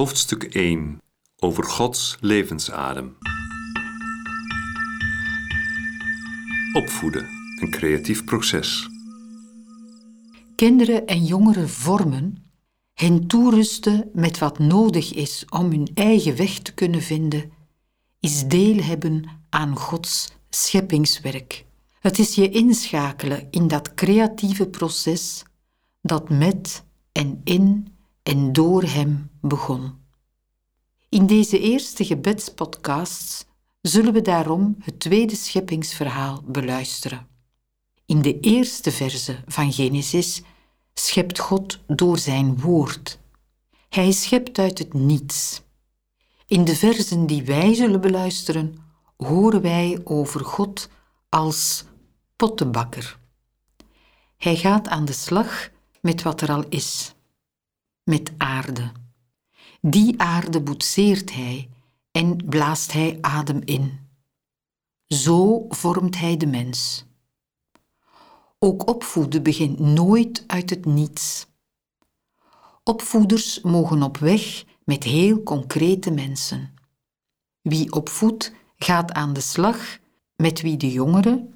Hoofdstuk 1 over Gods levensadem. Opvoeden, een creatief proces. Kinderen en jongeren vormen, hen toerusten met wat nodig is om hun eigen weg te kunnen vinden, is deel hebben aan Gods scheppingswerk. Het is je inschakelen in dat creatieve proces dat met en in en door Hem begon. In deze eerste gebedspodcasts zullen we daarom het tweede scheppingsverhaal beluisteren. In de eerste verse van Genesis schept God door zijn woord. Hij schept uit het niets. In de versen die wij zullen beluisteren, horen wij over God als pottenbakker. Hij gaat aan de slag met wat er al is, met aarde. Die aarde boetseert hij en blaast hij adem in. Zo vormt hij de mens. Ook opvoeden begint nooit uit het niets. Opvoeders mogen op weg met heel concrete mensen. Wie opvoedt, gaat aan de slag met wie de jongere,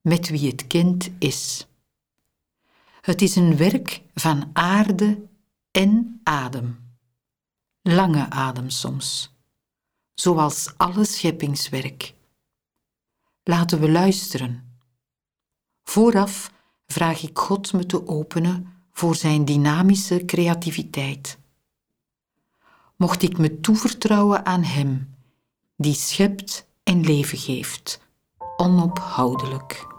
met wie het kind is. Het is een werk van aarde en adem. Lange adem soms, zoals alle scheppingswerk. Laten we luisteren. Vooraf vraag ik God me te openen voor zijn dynamische creativiteit. Mocht ik me toevertrouwen aan Hem, die schept en leven geeft, onophoudelijk.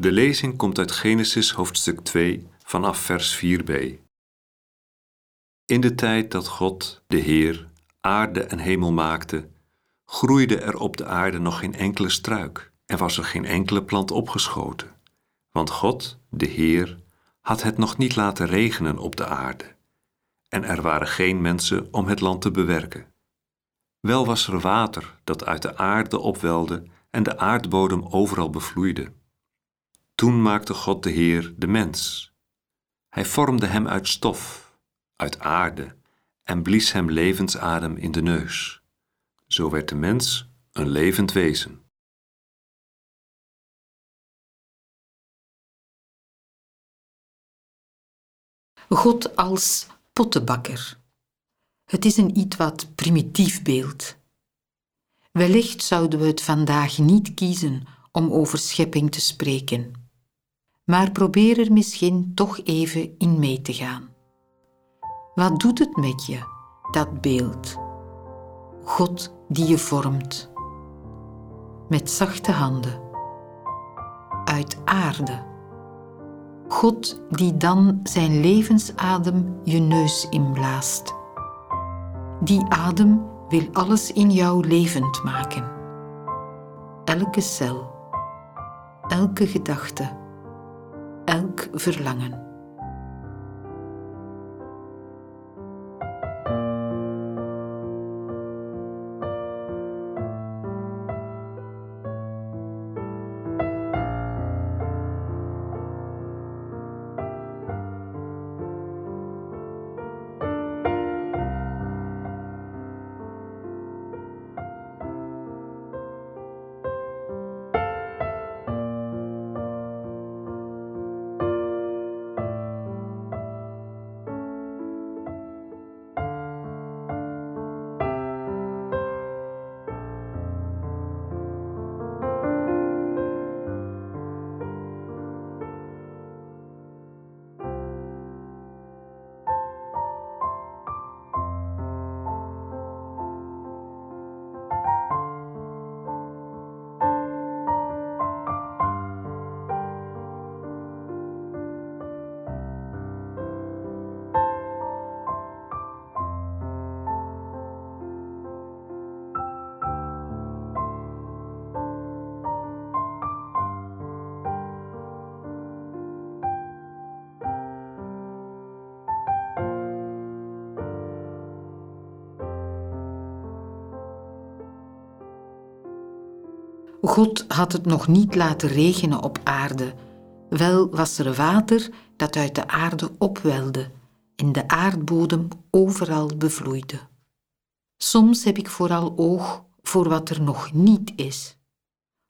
De lezing komt uit Genesis hoofdstuk 2 vanaf vers 4b. In de tijd dat God, de Heer, aarde en hemel maakte, groeide er op de aarde nog geen enkele struik en was er geen enkele plant opgeschoten, want God, de Heer, had het nog niet laten regenen op de aarde, en er waren geen mensen om het land te bewerken. Wel was er water dat uit de aarde opwelde en de aardbodem overal bevloeide. Toen maakte God de Heer de mens. Hij vormde hem uit stof, uit aarde, en blies hem levensadem in de neus. Zo werd de mens een levend wezen. God als pottenbakker. Het is een iets wat primitief beeld. Wellicht zouden we het vandaag niet kiezen om over schepping te spreken maar probeer er misschien toch even in mee te gaan. Wat doet het met je, dat beeld? God die je vormt. Met zachte handen. Uit aarde. God die dan zijn levensadem je neus inblaast. Die adem wil alles in jou levend maken. Elke cel, elke gedachte elk verlangen. God had het nog niet laten regenen op aarde. Wel was er water dat uit de aarde opwelde en de aardbodem overal bevloeide. Soms heb ik vooral oog voor wat er nog niet is,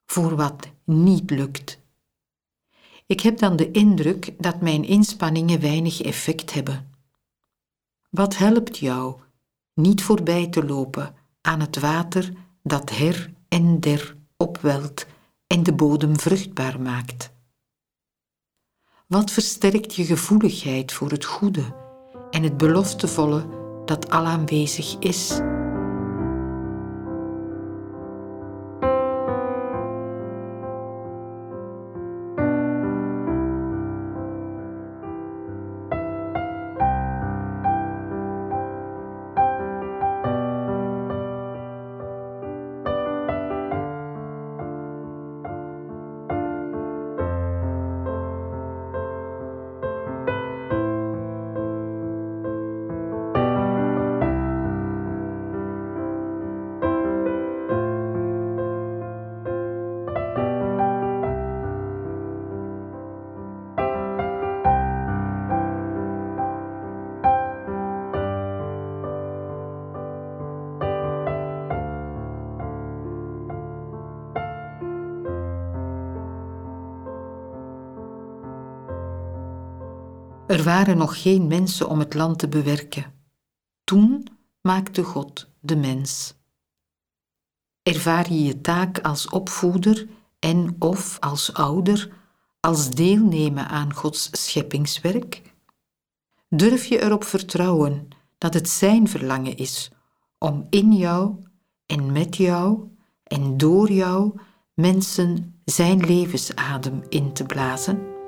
voor wat niet lukt. Ik heb dan de indruk dat mijn inspanningen weinig effect hebben. Wat helpt jou niet voorbij te lopen aan het water dat her en der opwelt en de bodem vruchtbaar maakt? Wat versterkt je gevoeligheid voor het goede en het beloftevolle dat al aanwezig is? Er waren nog geen mensen om het land te bewerken. Toen maakte God de mens. Ervaar je je taak als opvoeder en of als ouder als deelnemen aan Gods scheppingswerk? Durf je erop vertrouwen dat het Zijn verlangen is om in jou en met jou en door jou mensen Zijn levensadem in te blazen?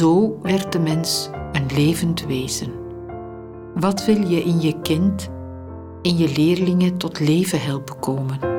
Zo werd de mens een levend wezen. Wat wil je in je kind, in je leerlingen tot leven helpen komen?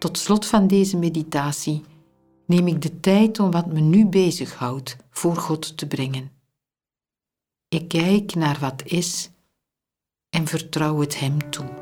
Tot slot van deze meditatie neem ik de tijd om wat me nu bezighoudt voor God te brengen. Ik kijk naar wat is en vertrouw het Hem toe.